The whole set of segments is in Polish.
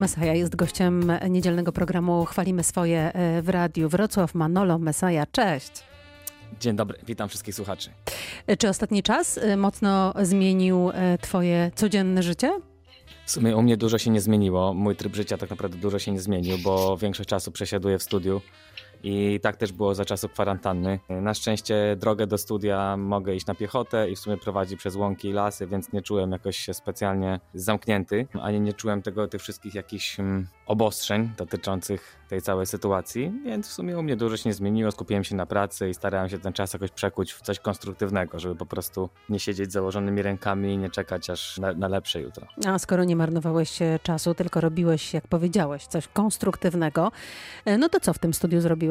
Mesaja jest gościem niedzielnego programu Chwalimy swoje e, w radiu. Wrocław Manolo Mesaja, cześć. Dzień dobry, witam wszystkich słuchaczy. E, czy ostatni czas e, mocno zmienił twoje codzienne życie? W sumie u mnie dużo się nie zmieniło. Mój tryb życia tak naprawdę dużo się nie zmienił, bo większość czasu przesiaduję w studiu. I tak też było za czasu kwarantanny. Na szczęście drogę do studia mogę iść na piechotę i w sumie prowadzi przez łąki i lasy, więc nie czułem jakoś się specjalnie zamknięty, ani nie czułem tego, tych wszystkich jakichś mm, obostrzeń dotyczących tej całej sytuacji, więc w sumie u mnie dużo się nie zmieniło. Skupiłem się na pracy i starałem się ten czas jakoś przekuć w coś konstruktywnego, żeby po prostu nie siedzieć założonymi rękami i nie czekać aż na, na lepsze jutro. A skoro nie marnowałeś czasu, tylko robiłeś, jak powiedziałeś, coś konstruktywnego, e, no to co w tym studiu zrobiłeś?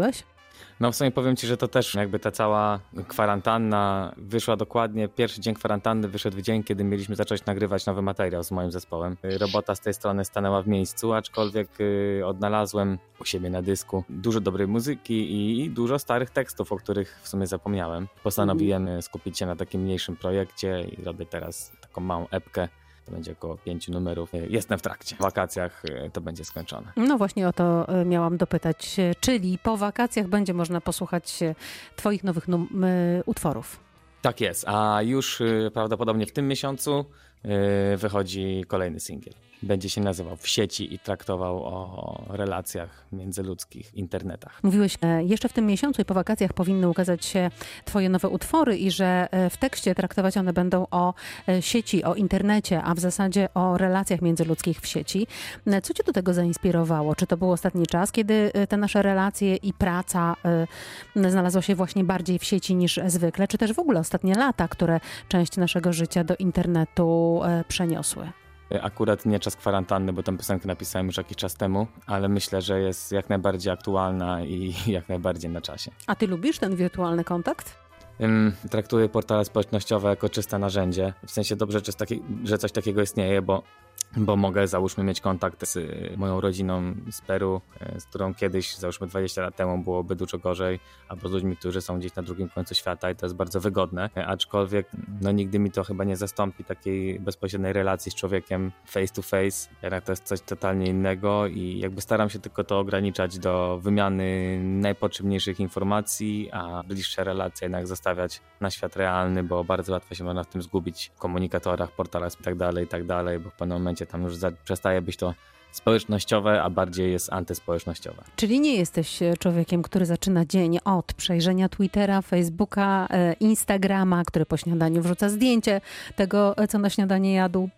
No w sumie powiem Ci, że to też jakby ta cała kwarantanna wyszła dokładnie, pierwszy dzień kwarantanny wyszedł w dzień, kiedy mieliśmy zacząć nagrywać nowy materiał z moim zespołem. Robota z tej strony stanęła w miejscu, aczkolwiek y, odnalazłem u siebie na dysku dużo dobrej muzyki i dużo starych tekstów, o których w sumie zapomniałem. Postanowiłem mhm. skupić się na takim mniejszym projekcie i robię teraz taką małą epkę to będzie około pięciu numerów. Jestem w trakcie. W wakacjach e, to będzie skończone. No właśnie o to e, miałam dopytać. Czyli po wakacjach będzie można posłuchać Twoich nowych utworów. Tak jest, a już e, prawdopodobnie w tym miesiącu wychodzi kolejny singiel będzie się nazywał w sieci i traktował o relacjach międzyludzkich w internetach. Mówiłeś, e, jeszcze w tym miesiącu i po wakacjach powinny ukazać się Twoje nowe utwory i że e, w tekście traktować one będą o e, sieci, o internecie, a w zasadzie o relacjach międzyludzkich w sieci. Co Cię do tego zainspirowało? Czy to był ostatni czas, kiedy te nasze relacje i praca znalazła się właśnie bardziej w sieci niż zwykle, czy też w ogóle ostatnie lata, które część naszego życia do internetu przeniosły? Akurat nie czas kwarantanny, bo tę piosenkę napisałem już jakiś czas temu, ale myślę, że jest jak najbardziej aktualna i jak najbardziej na czasie. A ty lubisz ten wirtualny kontakt? Traktuję portale społecznościowe jako czyste narzędzie. W sensie dobrze, że coś takiego istnieje, bo bo mogę załóżmy mieć kontakt z y, moją rodziną z Peru, y, z którą kiedyś, załóżmy 20 lat temu byłoby dużo gorzej, albo z ludźmi, którzy są gdzieś na drugim końcu świata i to jest bardzo wygodne, y, aczkolwiek no nigdy mi to chyba nie zastąpi takiej bezpośredniej relacji z człowiekiem face to face, jednak to jest coś totalnie innego i jakby staram się tylko to ograniczać do wymiany najpotrzebniejszych informacji, a bliższe relacje jednak zostawiać na świat realny, bo bardzo łatwo się można w tym zgubić w komunikatorach, portalach i tak dalej, i tak bo w pewnym momencie tam już przestaje być to społecznościowe, a bardziej jest antyspołecznościowe. Czyli nie jesteś e, człowiekiem, który zaczyna dzień od przejrzenia Twittera, Facebooka, e, Instagrama, który po śniadaniu wrzuca zdjęcie tego, e, co na śniadanie jadł,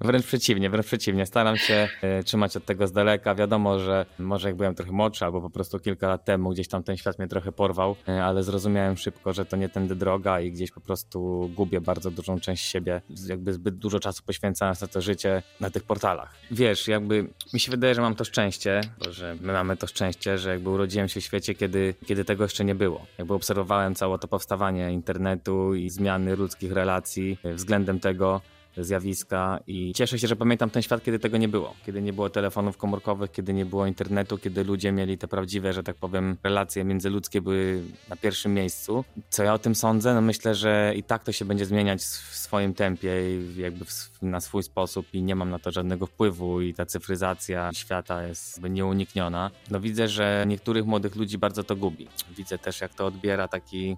Wręcz przeciwnie, wręcz przeciwnie. Staram się e, trzymać od tego z daleka. Wiadomo, że może jak byłem trochę młodszy, albo po prostu kilka lat temu gdzieś tam ten świat mnie trochę porwał, e, ale zrozumiałem szybko, że to nie tędy droga i gdzieś po prostu gubię bardzo dużą część siebie. Jakby zbyt dużo czasu poświęcając na to życie na tych portalach. Wiesz, jakby mi się wydaje, że mam to szczęście, że my mamy to szczęście, że jakby urodziłem się w świecie, kiedy, kiedy tego jeszcze nie było. Jakby obserwowałem całe to powstawanie internetu i zmiany ludzkich relacji względem tego, zjawiska i cieszę się, że pamiętam ten świat, kiedy tego nie było. Kiedy nie było telefonów komórkowych, kiedy nie było internetu, kiedy ludzie mieli te prawdziwe, że tak powiem, relacje międzyludzkie były na pierwszym miejscu. Co ja o tym sądzę? No myślę, że i tak to się będzie zmieniać w swoim tempie i jakby na swój sposób i nie mam na to żadnego wpływu i ta cyfryzacja świata jest nieunikniona. No widzę, że niektórych młodych ludzi bardzo to gubi. Widzę też, jak to odbiera taki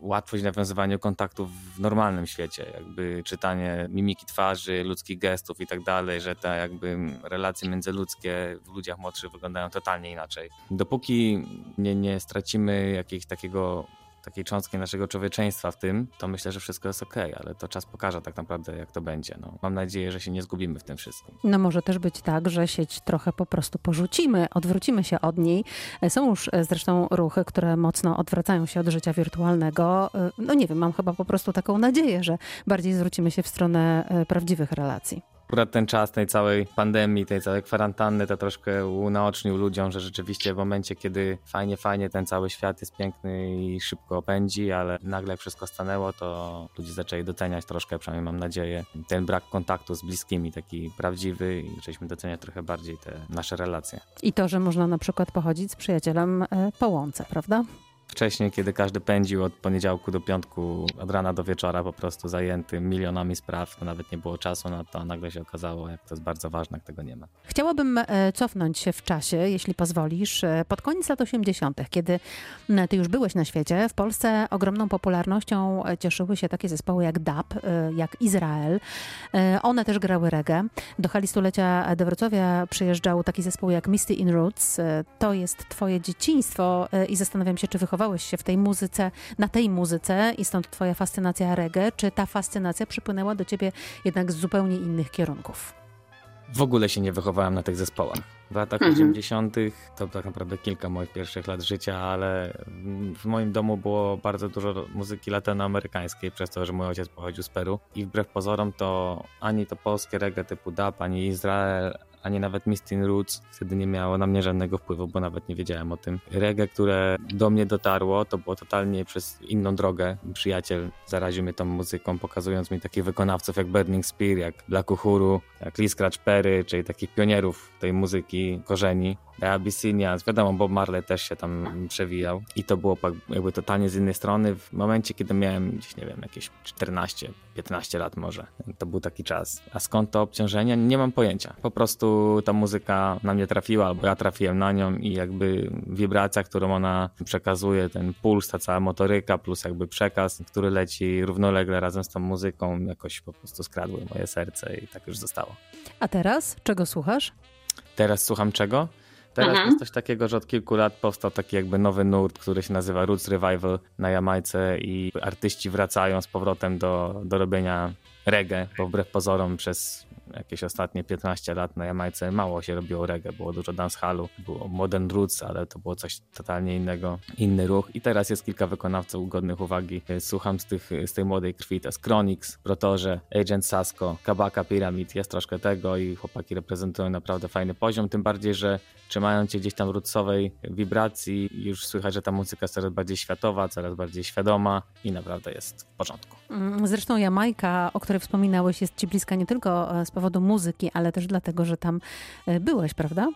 łatwość nawiązywania kontaktów w normalnym świecie, jakby czytanie mimiki twarzy, ludzkich gestów i tak dalej, że te jakby relacje międzyludzkie w ludziach młodszych wyglądają totalnie inaczej. Dopóki nie, nie stracimy jakiegoś takiego takiej cząstki naszego człowieczeństwa w tym, to myślę, że wszystko jest ok, ale to czas pokaże tak naprawdę, jak to będzie. No, mam nadzieję, że się nie zgubimy w tym wszystkim. No może też być tak, że sieć trochę po prostu porzucimy, odwrócimy się od niej. Są już e, zresztą ruchy, które mocno odwracają się od życia wirtualnego. E, no nie wiem, mam chyba po prostu taką nadzieję, że bardziej zwrócimy się w stronę e, prawdziwych relacji. Akurat ten czas tej całej pandemii, tej całej kwarantanny to troszkę unaocznił ludziom, że rzeczywiście w momencie, kiedy fajnie, fajnie ten cały świat jest piękny i szybko pędzi, ale nagle wszystko stanęło, to ludzie zaczęli doceniać troszkę, przynajmniej mam nadzieję, ten brak kontaktu z bliskimi, taki prawdziwy i zaczęliśmy doceniać trochę bardziej te nasze relacje. I to, że można na przykład pochodzić z przyjacielem e, po łące, prawda? Wcześniej, kiedy każdy pędził od poniedziałku do piątku, od rana do wieczora po prostu zajęty milionami spraw, to nawet nie było czasu na to, a nagle się okazało, jak to jest bardzo ważne, jak tego nie ma. Chciałabym e, cofnąć się w czasie, jeśli pozwolisz, e, pod koniec lat 80., kiedy ty już byłeś na świecie. W Polsce ogromną popularnością cieszyły się takie zespoły jak DAB, jak Izrael. One też grały reggae. Do hali stulecia do Wrocławia przyjeżdżał taki zespół jak Misty in Roots. To jest twoje dzieciństwo i zastanawiam się, czy wychowałeś się w tej muzyce, na tej muzyce i stąd twoja fascynacja reggae, czy ta fascynacja przypłynęła do ciebie jednak z zupełnie innych kierunków? W ogóle się nie wychowałem na tych zespołach. W latach mhm. 80. to tak naprawdę kilka moich pierwszych lat życia, ale w moim domu było bardzo dużo muzyki latinoamerykańskiej, przez to, że mój ojciec pochodził z Peru. I wbrew pozorom to ani to polskie reggae typu dub, ani Izrael, ani nawet Mistin Roots wtedy nie miało na mnie żadnego wpływu, bo nawet nie wiedziałem o tym. Reggae, które do mnie dotarło, to było totalnie przez inną drogę. Przyjaciel zaraził mnie tą muzyką, pokazując mi takich wykonawców jak Burning Spear, jak Black Uhuru, jak Lee Scratch Perry, czyli takich pionierów tej muzyki korzeni. Abyssinians, wiadomo, Bob Marley też się tam przewijał i to było jakby totalnie z innej strony w momencie, kiedy miałem gdzieś, nie wiem, jakieś 14, 15 lat może. To był taki czas. A skąd to obciążenie? Nie mam pojęcia. Po prostu ta muzyka na mnie trafiła, albo ja trafiłem na nią i jakby wibracja, którą ona przekazuje, ten puls, ta cała motoryka, plus jakby przekaz, który leci równolegle razem z tą muzyką, jakoś po prostu skradły moje serce i tak już zostało. A teraz czego słuchasz? Teraz słucham czego? Teraz mhm. jest coś takiego, że od kilku lat powstał taki jakby nowy nurt, który się nazywa Roots Revival na Jamajce i artyści wracają z powrotem do, do robienia reggae, bo wbrew pozorom przez jakieś ostatnie 15 lat na Jamajce mało się robiło reggae, było dużo dancehallu, było modern roots, ale to było coś totalnie innego, inny ruch. I teraz jest kilka wykonawców godnych uwagi. Słucham z, tych, z tej młodej krwi, to jest Chronix, Protorze, Agent Sasko, Kabaka Pyramid, jest troszkę tego i chłopaki reprezentują naprawdę fajny poziom, tym bardziej, że trzymając się gdzieś tam rootsowej wibracji. Już słychać, że ta muzyka jest coraz bardziej światowa, coraz bardziej świadoma i naprawdę jest w porządku. Mm, zresztą Jamajka, o której wspominałeś, jest ci bliska nie tylko e, z powodu muzyki, ale też dlatego, że tam e, byłeś, prawda?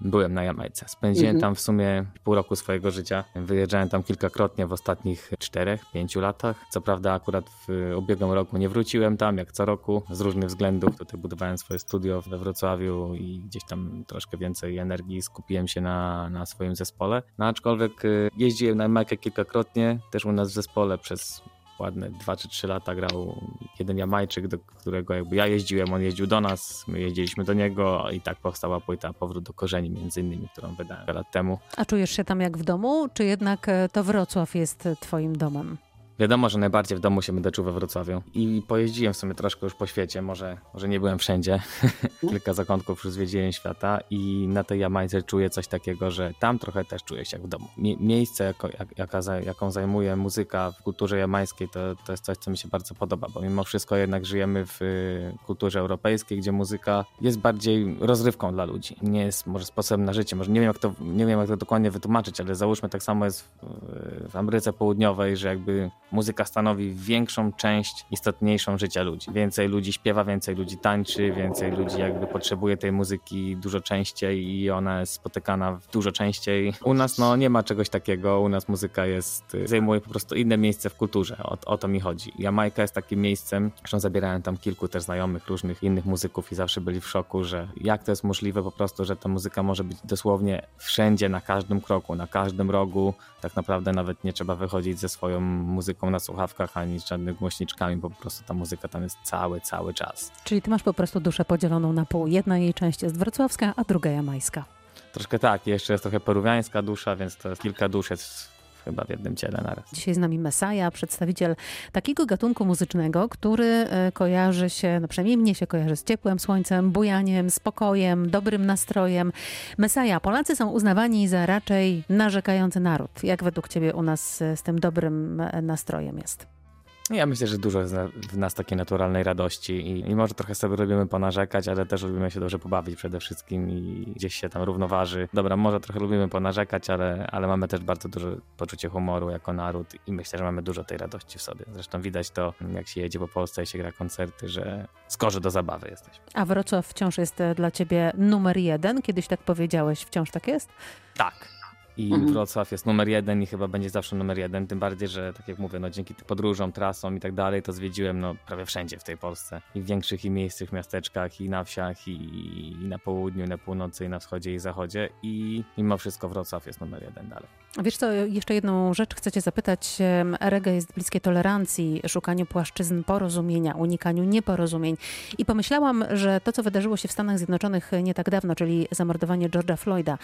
Byłem na Jamajce. Spędziłem mhm. tam w sumie pół roku swojego życia. Wyjeżdżałem tam kilkakrotnie w ostatnich czterech, pięciu latach. Co prawda akurat w ubiegłym roku nie wróciłem tam, jak co roku, z różnych względów. Tutaj budowałem swoje studio we Wrocławiu i gdzieś tam troszkę więcej energii skupiłem się na, na swoim zespole. No aczkolwiek y, jeździłem na Jamajkę kilkakrotnie, też u nas w zespole przez ładne 2 czy 3 lata grał jeden Jamajczyk, do którego jakby ja jeździłem, on jeździł do nas, my jeździliśmy do niego i tak powstała płyta Powrót do korzeni między innymi, którą wydałem lat temu. A czujesz się tam jak w domu, czy jednak e, to Wrocław jest twoim domem? Wiadomo, że najbardziej w domu się będę czuł we Wrocławiu. I pojeździłem w sumie troszkę już po świecie, może, może nie byłem wszędzie. Kilka zakątków już zwiedziłem świata i na tej Jamajce czuję coś takiego, że tam trochę też czuję się jak w domu. Mie miejsce, jako, jak, jaka, jaką zajmuje muzyka w kulturze jamańskiej, to, to jest coś, co mi się bardzo podoba, bo mimo wszystko jednak żyjemy w y, kulturze europejskiej, gdzie muzyka jest bardziej rozrywką dla ludzi. Nie jest może sposobem na życie. Może nie wiem, jak to, nie wiem, jak to dokładnie wytłumaczyć, ale załóżmy tak samo jest w, w Ameryce Południowej, że jakby muzyka stanowi większą część istotniejszą życia ludzi. Więcej ludzi śpiewa, więcej ludzi tańczy, więcej ludzi jakby potrzebuje tej muzyki dużo częściej i ona jest spotykana dużo częściej. U nas no nie ma czegoś takiego, u nas muzyka jest, zajmuje po prostu inne miejsce w kulturze, o, o to mi chodzi. Jamajka jest takim miejscem, zresztą zabierałem tam kilku też znajomych, różnych innych muzyków i zawsze byli w szoku, że jak to jest możliwe po prostu, że ta muzyka może być dosłownie wszędzie, na każdym kroku, na każdym rogu, tak naprawdę nawet nie trzeba wychodzić ze swoją muzyką na słuchawkach ani z żadnymi głośniczkami, bo po prostu ta muzyka tam jest cały, cały czas. Czyli ty masz po prostu duszę podzieloną na pół. Jedna jej część jest wrocławska, a druga jamajska. Troszkę tak, jeszcze jest trochę peruwiańska dusza, więc to jest kilka dusz jest chyba w jednym ciele naraz. Dzisiaj z nami Mesaja, przedstawiciel takiego gatunku muzycznego, który e, kojarzy się, no przynajmniej mnie się kojarzy z ciepłem słońcem, bujaniem, spokojem, dobrym nastrojem. Mesaja, Polacy są uznawani za raczej narzekający naród. Jak według ciebie u nas z tym dobrym e, nastrojem jest? Ja myślę, że dużo jest w nas takiej naturalnej radości i, i może trochę sobie lubimy ponarzekać, ale też lubimy się dobrze pobawić przede wszystkim i gdzieś się tam równoważy. Dobra, może trochę lubimy ponarzekać, ale, ale mamy też bardzo duże poczucie humoru jako naród i myślę, że mamy dużo tej radości w sobie. Zresztą widać to, jak się jedzie po Polsce i się gra koncerty, że skorzy do zabawy jesteś. A Wrocław wciąż jest dla ciebie numer jeden? Kiedyś tak powiedziałeś, wciąż tak jest? Tak, i mhm. Wrocław jest numer jeden i chyba będzie zawsze numer jeden, tym bardziej, że tak jak mówię, no dzięki podróżom, trasom i tak dalej, to zwiedziłem no prawie wszędzie w tej Polsce i w większych i mniejszych miasteczkach i na wsiach i, i na południu, i na północy i na wschodzie i zachodzie i mimo wszystko Wrocław jest numer jeden dalej. Wiesz co, jeszcze jedną rzecz chcę cię zapytać. Reggae jest bliskie tolerancji, szukaniu płaszczyzn porozumienia, unikaniu nieporozumień. I pomyślałam, że to, co wydarzyło się w Stanach Zjednoczonych nie tak dawno, czyli zamordowanie George'a Floyda,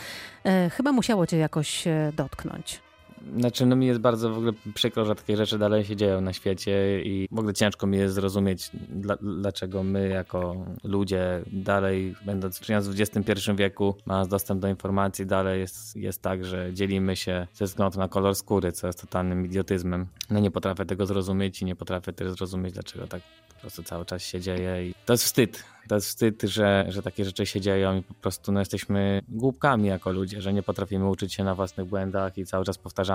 e, chyba musiało cię jakoś e, dotknąć. Znaczy, no mi jest bardzo w ogóle przykro, że takie rzeczy dalej się dzieją na świecie i w ogóle ciężko mi jest zrozumieć, dla, dlaczego my jako ludzie dalej, będąc w XXI wieku, mając dostęp do informacji, dalej jest, jest tak, że dzielimy się ze względu na kolor skóry, co jest totalnym idiotyzmem. No nie potrafię tego zrozumieć i nie potrafię też zrozumieć, dlaczego tak po prostu cały czas się dzieje i to jest wstyd. To jest wstyd, że, że takie rzeczy się dzieją i po prostu no, jesteśmy głupkami jako ludzie, że nie potrafimy uczyć się na własnych błędach i cały czas powtarzamy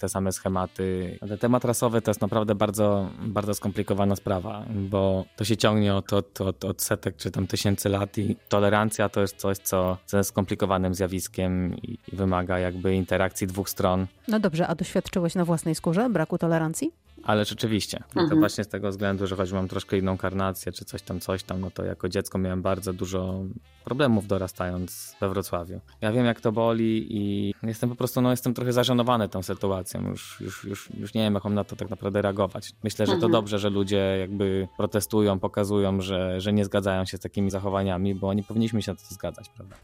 te same schematy. Ale temat rasowy to jest naprawdę bardzo, bardzo skomplikowana sprawa, bo to się ciągnie od, od, od, od setek czy tam tysięcy lat i tolerancja to jest coś, co, co jest skomplikowanym zjawiskiem i, i wymaga jakby interakcji dwóch stron. No dobrze, a doświadczyłeś na własnej skórze braku tolerancji? Ale rzeczywiście, mhm. to właśnie z tego względu, że choć mam troszkę inną karnację, czy coś tam, coś tam, no to jako dziecko miałem bardzo dużo problemów dorastając we Wrocławiu. Ja wiem, jak to boli i jestem po prostu, no jestem trochę zażenowany tą sytuacją. Już, już, już, już nie wiem, jak mam na to tak naprawdę reagować. Myślę, że to mhm. dobrze, że ludzie jakby protestują, pokazują, że, że nie zgadzają się z takimi zachowaniami, bo nie powinniśmy się na to zgadzać, prawda?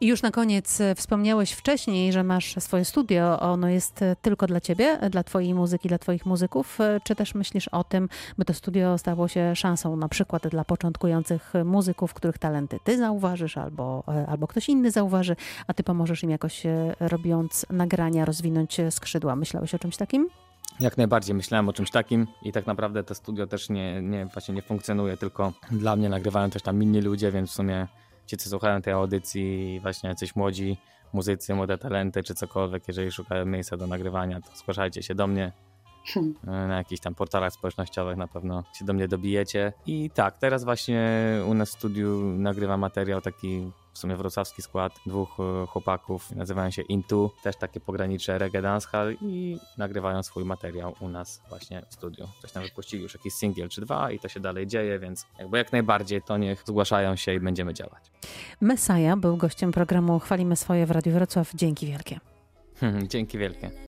I już na koniec e, wspomniałeś wcześniej, że masz swoje studio. Ono jest e, tylko dla ciebie, dla twojej muzyki, dla twoich muzyków. Czy też myślisz o tym, by to studio stało się szansą na przykład dla początkujących muzyków, których talenty ty zauważysz albo, e, albo ktoś inny zauważy, a ty pomożesz im jakoś e, robiąc nagrania, rozwinąć skrzydła. Myślałeś o czymś takim? Jak najbardziej myślałem o czymś takim i tak naprawdę to studio też nie, nie, właśnie nie funkcjonuje tylko dla mnie, nagrywają też tam inni ludzie, więc w sumie ci, co słuchają tej audycji, właśnie jacyś młodzi muzycy, młode talenty czy cokolwiek, jeżeli szukają miejsca do nagrywania, to zgłaszajcie się do mnie. Hmm. Na jakichś tam portalach społecznościowych na pewno się do mnie dobijecie. I tak, teraz właśnie u nas w studiu nagrywa materiał taki w sumie wrocławski skład dwóch e, chłopaków, nazywają się Intu, też takie pogranicze reggae dancehall i nagrywają swój materiał u nas właśnie w studiu. Coś tam wypuścili już jakiś singiel czy dwa i to się dalej dzieje, więc jakby jak najbardziej to niech zgłaszają się i będziemy działać. Mesaja był gościem programu Chwalimy swoje w Radiu Wrocław. Dzięki wielkie. Dzięki wielkie.